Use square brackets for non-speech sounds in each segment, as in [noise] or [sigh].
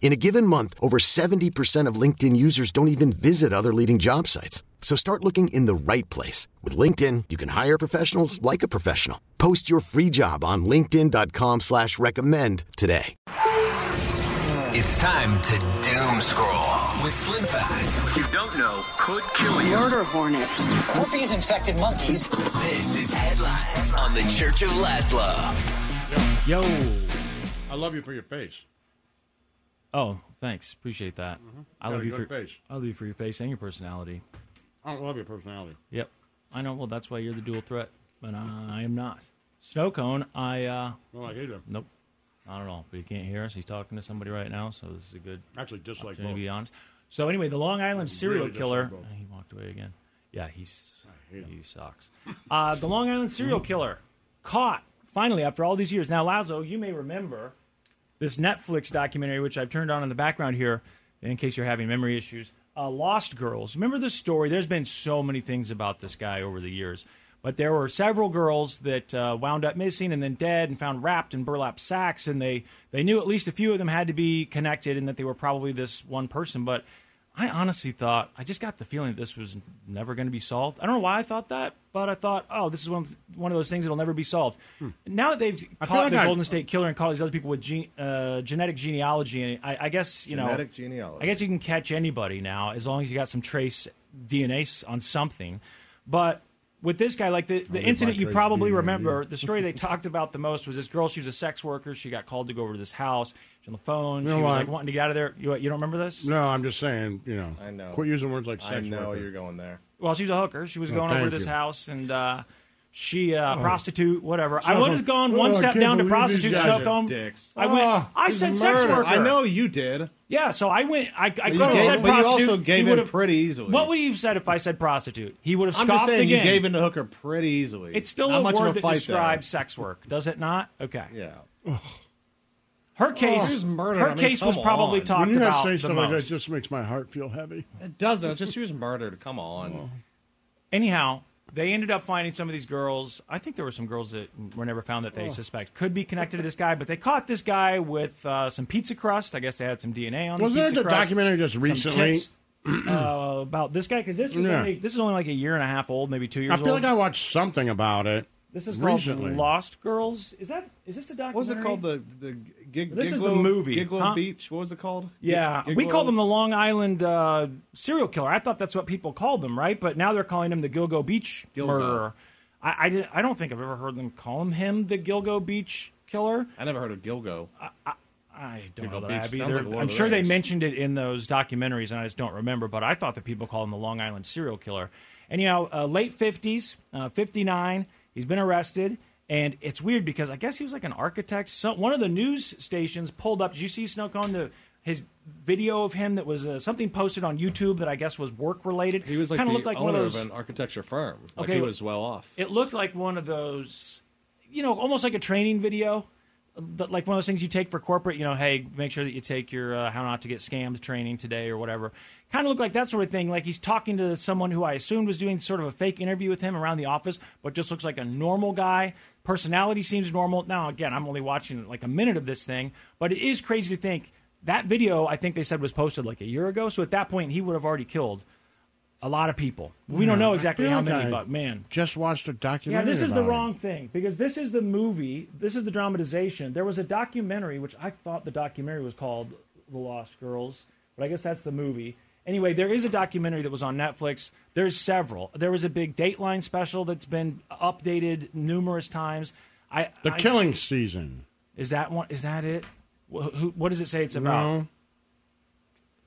In a given month, over 70% of LinkedIn users don't even visit other leading job sites. So start looking in the right place. With LinkedIn, you can hire professionals like a professional. Post your free job on linkedin.com slash recommend today. It's time to doom scroll with Slim Fast. What you don't know could kill you. Murder hornets. Herpes infected monkeys. This is Headlines on the Church of Lazlo. Yo. I love you for your face. Oh, thanks. Appreciate that. I Got love you for face. I love you for your face and your personality. I love your personality. Yep. I know. Well, that's why you're the dual threat, but I am not. Snow cone. I uh, Don't like either. nope. Not at all. But he can't hear us. He's talking to somebody right now, so this is a good Actually, dislike opportunity to be honest. So anyway, the Long Island serial really killer. [laughs] he walked away again. Yeah, he's he sucks. uh, the Long Island serial [laughs] killer caught finally after all these years. Now, Lazlo, you may remember this Netflix documentary, which I've turned on in the background here, in case you're having memory issues. Uh, Lost Girls. Remember this story? There's been so many things about this guy over the years, but there were several girls that uh, wound up missing and then dead and found wrapped in burlap sacks, and they they knew at least a few of them had to be connected and that they were probably this one person, but. I honestly thought I just got the feeling that this was never going to be solved. I don't know why I thought that, but I thought, oh, this is one of, one of those things that'll never be solved. Now that they've Hmm. I caught like the I- Golden State Killer and caught these other people with gene, uh, genetic genealogy, I, I guess you Genetic know, genealogy. I guess you can catch anybody now as long as you got some trace DNA on something. But with this guy, like the, the incident you probably remember, the story they talked about the most was this girl. She was a sex worker. She got called to go over to this house. She's on the phone. You she know was what? like wanting to get out of there. You, you don't remember this? No, I'm just saying, you know. I know. Quit using words like sex. I sex know worker. you're going there. Well, she's a hooker. She was Oh, going over to thank this you. house and uh, she uh, prostitute, whatever. I would have gone one Oh, step down to prostitute. guys are Snowcone. dicks. I went. Oh, I He's said sex murdered. worker. I know you did. Yeah, so I went. I, I could have gave, said but you prostitute. also gave He in would've- pretty easily. What would you have said if I said prostitute? He would have I'm just saying again. you gave in to hooker pretty easily. it's still Not a much word of a that fight describes sex work, does it not? Okay. Yeah. Her case. Who's murdered? Her I mean, case was probably on. talked when you have about say the stuff like that, just makes my heart feel heavy. It doesn't. It's just she was murdered. Come on. Oh. Anyhow, they ended up finding some of these girls. I think there were some girls that were never found that they Oh. suspect could be connected to this guy, but they caught this guy with uh, some pizza crust. I guess they had some DNA on. Wasn't the there a documentary just recently? uh, about this guy because this is Yeah. only, this is only like a year and a half old, maybe two years old. I feel old. like I watched something about it. This is called recently. Lost Girls. Is that is this the documentary? What was it called? The the gig, This is the movie, Gigolo huh? Beach. What was it called? Yeah, Gig- we Gigolo- called them the Long Island uh, serial killer. I thought that's what people called them, right? But now they're calling him the Gilgo Beach Gilgo. murderer. I, I, didn't- I don't think I've ever heard them call him him the Gilgo Beach killer. I never heard of Gilgo. I don't Gilgo know that Beach either. Like I'm of the sure they Rings. mentioned it in those documentaries, and I just don't remember. But I thought that people called him the Long Island serial killer. And Anyhow, uh, late 50s, uh, 59. He's been arrested, and it's weird because I guess he was like an architect. So one of the news stations pulled up. Did you see Snowcone the his video of him that was uh, something posted on YouTube that I guess was work related? He was like Kinda looked like owner one of those. of an architecture firm. Like Okay, he was well off. It looked like one of those, you know, almost like a training video, like one of those things you take for corporate. You know, hey, make sure that you take your uh, how not to get scammed training today or whatever. Kind of look like that sort of thing. Like he's talking to someone who I assumed was doing sort of a fake interview with him around the office, but just looks like a normal guy. Personality seems normal. Now, again, I'm only watching like a minute of this thing, but it is crazy to think that video. I think they said was posted like a year ago. So at that point, he would have already killed a lot of people. We don't know exactly how many, but man, Just watched a documentary. yeah, this is the about it. wrong thing because this is the movie. This is the dramatization. There was a documentary, which I thought the documentary was called The Lost Girls, but I guess that's the movie. Anyway, there is a documentary that was on Netflix. There's several. There was a big Dateline special that's been updated numerous times. I The I- killing season. is that one. Is that it? Wh- who, what does it say it's about? No.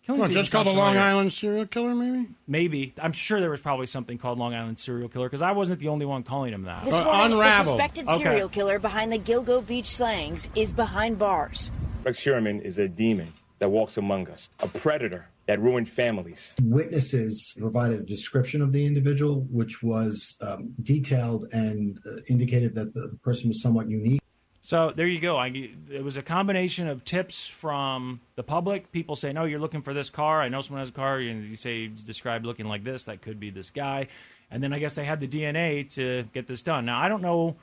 Killing What, just called a Long. Island serial killer, maybe? Maybe. I'm sure there was probably something called Long Island serial killer because I wasn't the only one calling him that. This Uh, morning, the unraveled. suspected Okay. serial killer behind the Gilgo Beach slangs is behind bars. Rex Heuermann is a demon that walks among us, a predator that ruined families. Witnesses provided a description of the individual, which was um, detailed and uh, indicated that the person was somewhat unique. So there you go. I, it was a combination of tips from the public. People say, "No, you're looking for this car. I know someone has a car." And you say "Describe looking like this. That could be this guy. And then I guess they had the DNA to get this done. Now I don't know.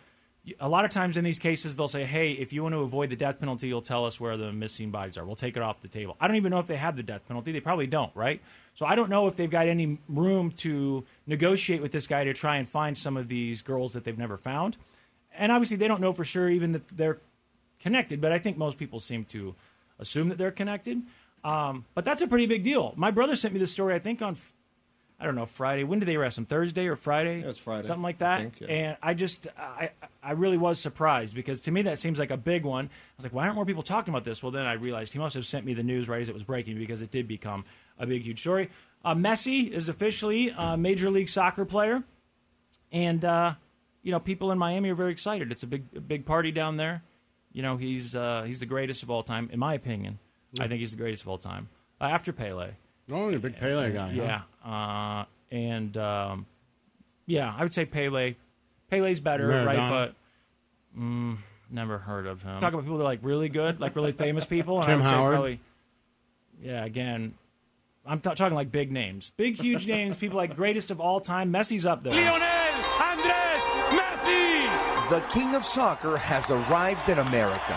A lot of times in these cases, they'll say, "Hey, if you want to avoid the death penalty, you'll tell us where the missing bodies are. We'll take it off the table." I don't even know if they have the death penalty. They probably don't, right? So I don't know if they've got any room to negotiate with this guy to try and find some of these girls that they've never found and obviously they don't know for sure even that they're connected but i think most people seem to assume that they're connected. Um, but that's a pretty big deal. My brother sent me this story i think on i don't know friday. When did they arrest him? Thursday or friday? Yeah, it's Friday, something like I that. think, yeah. and i just I, I really was surprised because to me that seems like a big one. I was like why aren't more people talking about this? Well then i realized he must have sent me the news right as it was breaking because it did become a big huge story. Uh, messi is officially a major league soccer player. And uh, you know people in Miami are very excited. It's a big a big party down there. You know he's uh, he's the greatest of all time, in my opinion. I think he's the greatest of all time uh, after Pele. Oh, you're a big Pele guy. huh? Yeah, uh, and um, yeah, I would say Pele. Pele's better, Maradona. right? But mm, never heard of him. Talk about people that are like really good, like really famous people. And I Tim would say Howard. Probably, yeah, again, I'm th- talking like big names, big huge names. People like greatest of all time. Messi's up there. The king of soccer has arrived in America.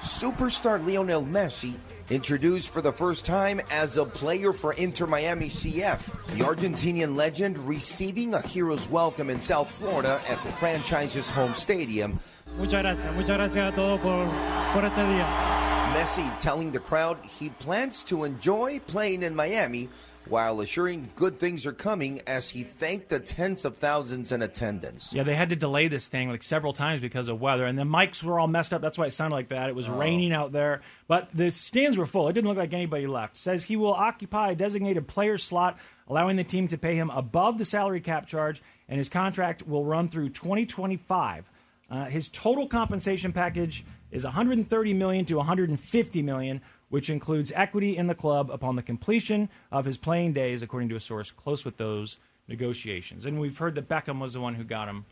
Superstar Lionel Messi introduced for the first time as a player for Inter Miami CF. The Argentinian legend receiving a hero's welcome in South Florida at the franchise's home stadium. Muchas gracias, muchas gracias a todos por, por este día. Messi telling the crowd he plans to enjoy playing in Miami while assuring good things are coming as he thanked the tens of thousands in attendance. Yeah, they had to delay this thing like several times because of weather, and the mics were all messed up. That's why it sounded like that. It was raining out there, but the stands were full. It didn't look like anybody left. Says he will occupy a designated player slot, allowing the team to pay him above the salary cap charge, and his contract will run through 2025. Uh, his total compensation package is 130 million to 150 million, which includes equity in the club upon the completion of his playing days, according to a source close with those negotiations. And we've heard that Beckham was the one who got him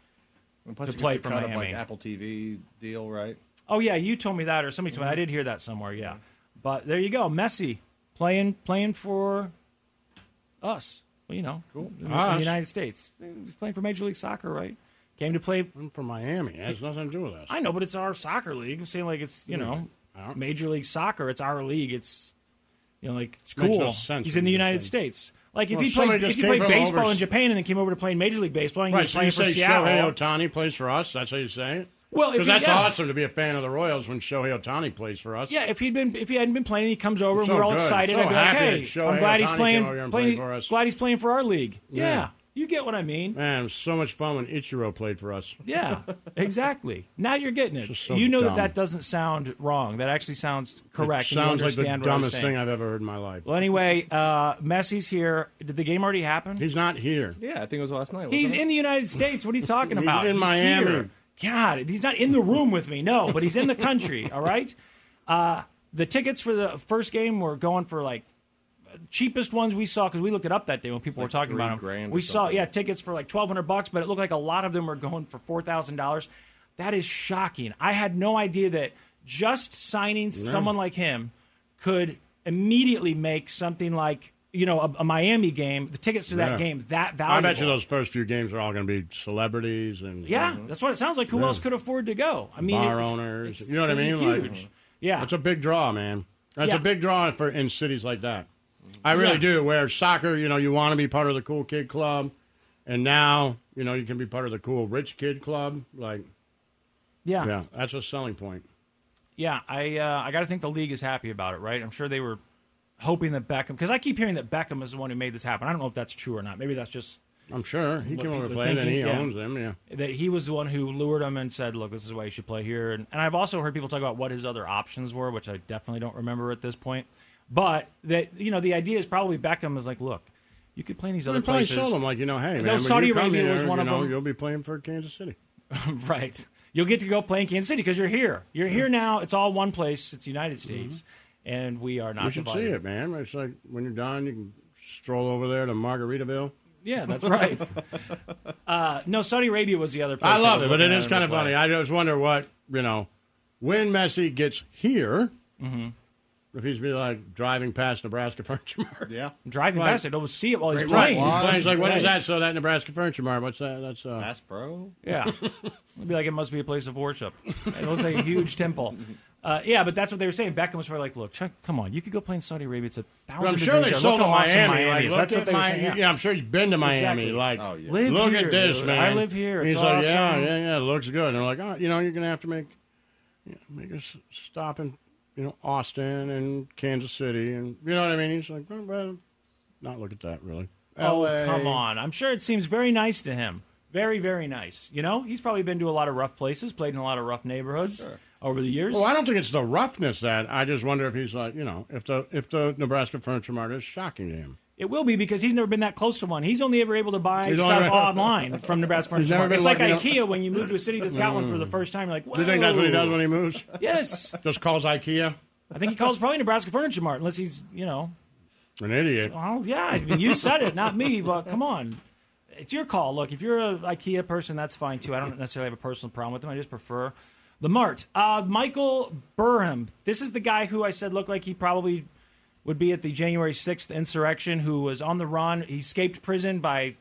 And plus to play for Miami. of like Apple TV deal, right? Oh yeah, you told me that, or somebody told me. I mm-hmm. did hear that somewhere. Yeah, mm-hmm. but there you go, Messi playing playing for us. Well, you know, cool. in, the- in the United States. He's playing for Major League Soccer, right? Came to play. I'm from Miami. It has nothing to do with us. I know, but it's our soccer league. I'm saying like it's you know Yeah. Major League Soccer. It's our league. It's you know like it's Makes no cool. sense He's in the United States. Like if Well, he played if he played baseball overs- in Japan and then came over to play Major League Baseball and he Right, so you for say Seattle. Shohei Ohtani plays for us? That's how you say it? Well, Because that's yeah. awesome to be a fan of the Royals when Shohei Ohtani plays for us. Yeah, if he'd been if he hadn't been playing, he comes over and we're all good. excited. So I'd be like, hey, I'm glad he's playing, over and playing for us. glad he's playing for our league. Yeah. Yeah. You get what I mean. Man, it was so much fun when Ichiro played for us. Yeah, [laughs] exactly. Now you're getting it. So you know dumb. that that doesn't sound wrong. That actually sounds correct. It sounds like the understand what dumbest thing I've ever heard in my life. Well, anyway, uh, Messi's here. Did the game already happen? He's not here. Yeah, I think it was last night. He's it? in the United States. What are you talking [laughs] He's about? in Miami. here. God, he's not in the room with me. No, but he's in the country. all right. Uh, the tickets for the first game were going for like cheapest ones we saw because we looked it up that day when people were talking about them. We saw yeah tickets for like twelve hundred bucks, but it looked like a lot of them were going for four thousand dollars. That is shocking. I had no idea that just signing someone like him could immediately make something like you know a, a Miami game, the tickets to that Yeah. game that valuable. I bet you those first few games are all going to be celebrities and Yeah, that's what it sounds like. Who Yeah. else could afford to go? I mean, bar it's- owners. it's you know what I mean? be Like, Huge. yeah, it's a big draw, man. That's Yeah. a big draw for in cities like that. I really Yeah. do. Where soccer, you know, you want to be part of the cool kid club, and now you know you can be part of the cool rich kid club. Like, yeah, yeah, that's a selling point. Yeah, I uh, I got to think the league is happy about it, right? I'm sure they were hoping that Beckham, because I keep hearing that Beckham is the one who made this happen. I don't know if that's true or not. Maybe that's just I'm sure he came over to play, then he yeah. owns them. Yeah. that he was the one who lured him and said, "Look, this is why you should play here." And, and I've also heard people talk about what his other options were, which I definitely don't remember at this point. But that you know, the idea is probably Beckham is like, "Look, you could play in these They other probably places." sold him like you know, hey man, Saudi Arabia was one of know, them. You'll be playing for Kansas City. [laughs] right. You'll get to go play in Kansas City because you're here. You're here now. It's all one place. It's the United States, and we are not. Mm-hmm. you should see it, man. It's like when you're done, you can stroll over there to Margaritaville. Yeah, [laughs] that's right. uh, no, Saudi Arabia was the other place. I love was it, but it is kind of funny. I just wonder what you know when Messi gets here. Mm-hmm. If he's be like driving past Nebraska [laughs] Furniture Mart, yeah, Driving Right. past it, don't see it while he's Right, playing. right. He's like, what is that? So that Nebraska Furniture Mart? What's that? That's uh, Bass Pro. Yeah. [laughs] It'd be like it must be a place of worship. It looks like a huge temple. [laughs] Uh, yeah, but that's what they were saying. Beckham was probably like, look, Chuck, come on, you could go play in Saudi Arabia. It's a thousand I'm sure degrees they there. sold Look him how awesome Miami. Miami Like, is. look That's what at they were saying. Yeah. I'm sure he's been to Miami. Exactly. Like, Oh, yeah. Live look here, at this, dude. man. I live here. It's he's like, yeah, awesome. yeah, yeah. It looks good. And they're like, oh, you know, you're gonna have to make, you know, make us stop in, you know, Austin and Kansas City, and you know what I mean. He's like, oh, well, not look at that really. Oh, LA. come on. I'm sure it seems very nice to him. Very, very nice. You know, he's probably been to a lot of rough places, played in a lot of rough neighborhoods over the years. Well, I don't think it's the roughness that I just wonder if he's like, you know, if the if the Nebraska Furniture Mart is shocking to him. It will be because he's never been that close to one. He's only ever able to buy He's stuff only- online from Nebraska [laughs] Furniture Mart. It's like IKEA when you move to a city that's got one for the first time. You're like, Do you think that's what he does when he moves? [laughs] Yes. Just calls IKEA I think he calls probably Nebraska Furniture Mart, unless he's, you know, an idiot. well, yeah. I mean, you said it, not me, but come on. It's your call. Look, if you're an IKEA person, that's fine too. I don't necessarily have a personal problem with them. I just prefer the Mart. Uh, Michael Burham. This is the guy who I said looked like he probably would be at the January 6th insurrection, who was on the run. He escaped prison by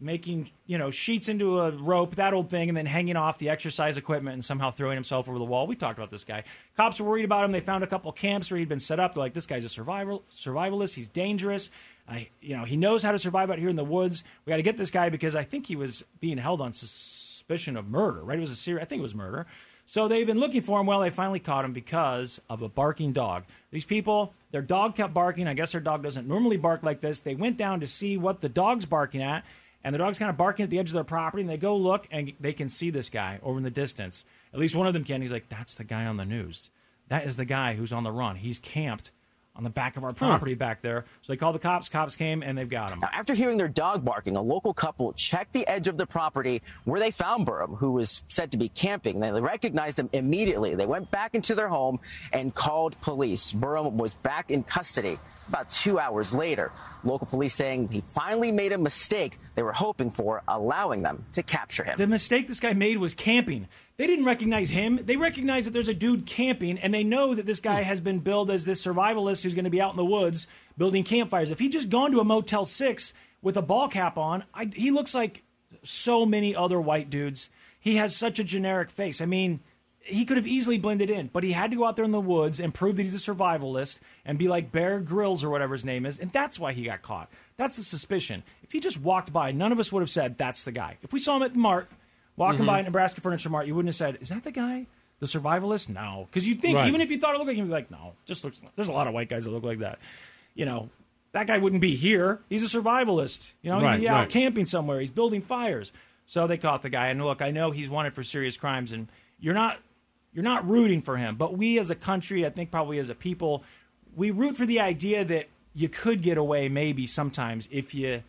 making you know sheets into a rope, that old thing, and then hanging off the exercise equipment and somehow throwing himself over the wall. We talked about this guy. Cops were worried about him. They found a couple camps where he'd been set up. They're like, this guy's a survival survivalist. He's dangerous. I, you know, he knows how to survive out here in the woods. We got to get this guy because I think he was being held on suspicion of murder. Right? It was a serious. I think it was murder. So they've been looking for him. Well, they finally caught him because of a barking dog. These people, their dog kept barking. I guess their dog doesn't normally bark like this. They went down to see what the dog's barking at, and the dog's kind of barking at the edge of their property. And they go look, and they can see this guy over in the distance. At least one of them can. He's like, "That's the guy on the news. That is the guy who's on the run. He's camped on the back of our property back there." So they called the cops. Cops came, and they've got him. Now, after hearing their dog barking, a local couple checked the edge of the property where they found Burham, who was said to be camping. They recognized him immediately. They went back into their home and called police. Burham was back in custody about two hours later. Local police saying he finally made a mistake they were hoping for, allowing them to capture him. The mistake this guy made was camping. They didn't recognize him. They recognize that there's a dude camping, and they know that this guy hmm. has been billed as this survivalist who's going to be out in the woods building campfires. If he'd just gone to a Motel 6 with a ball cap on, I, he looks like so many other white dudes. He has such a generic face. I mean, he could have easily blended in, but he had to go out there in the woods and prove that he's a survivalist and be like Bear Grylls or whatever his name is, and that's why he got caught. That's the suspicion. If he just walked by, none of us would have said that's the guy. If we saw him at the Mart, walking Mhm. by Nebraska Furniture Mart, you wouldn't have said, "Is that the guy, the survivalist?" No, because you'd think Right. even if you thought it looked like him, you'd be like, "No, just looks." There's a lot of white guys that look like that. You know, that guy wouldn't be here. He's a survivalist. You know, Right, be out right. camping somewhere. He's building fires. So they caught the guy. And look, I know he's wanted for serious crimes, and you're not you're not rooting for him. But we as a country, I think probably as a people, we root for the idea that you could get away maybe sometimes if you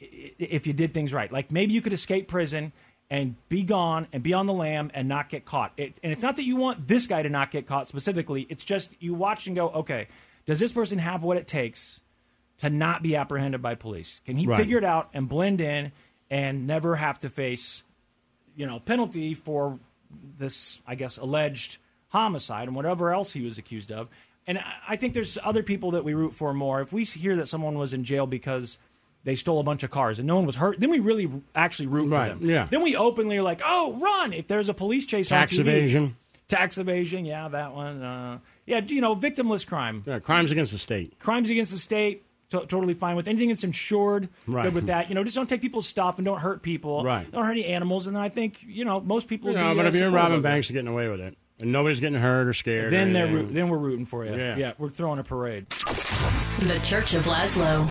if you did things right. Like maybe you could escape prison and be gone and be on the lam and not get caught. It, and it's not that you want this guy to not get caught specifically. It's just you watch and go, okay, does this person have what it takes to not be apprehended by police? Can he Right. figure it out and blend in and never have to face, you know, penalty for this, I guess, alleged homicide and whatever else he was accused of? And I- think there's other people that we root for more. If we hear that someone was in jail because they stole a bunch of cars and no one was hurt, then we really actually root Right, for them. yeah. Then we openly are like, oh, run! If there's a police chase Tax on TV, evasion. tax evasion, yeah, that one, uh, yeah, you know, victimless crime, Yeah, crimes against the state. crimes against the state. To- totally fine with anything that's insured. Right. Good with that. You know, just don't take people's stuff and don't hurt people. Right. Don't hurt any animals. And then I think you know most people. You would know, be, but uh, if you're supportive robbing banks, you're getting away with it, and nobody's getting hurt or scared. then or they're root- then we're rooting for you. Yeah. yeah, we're throwing a parade. The Church of Lazlo.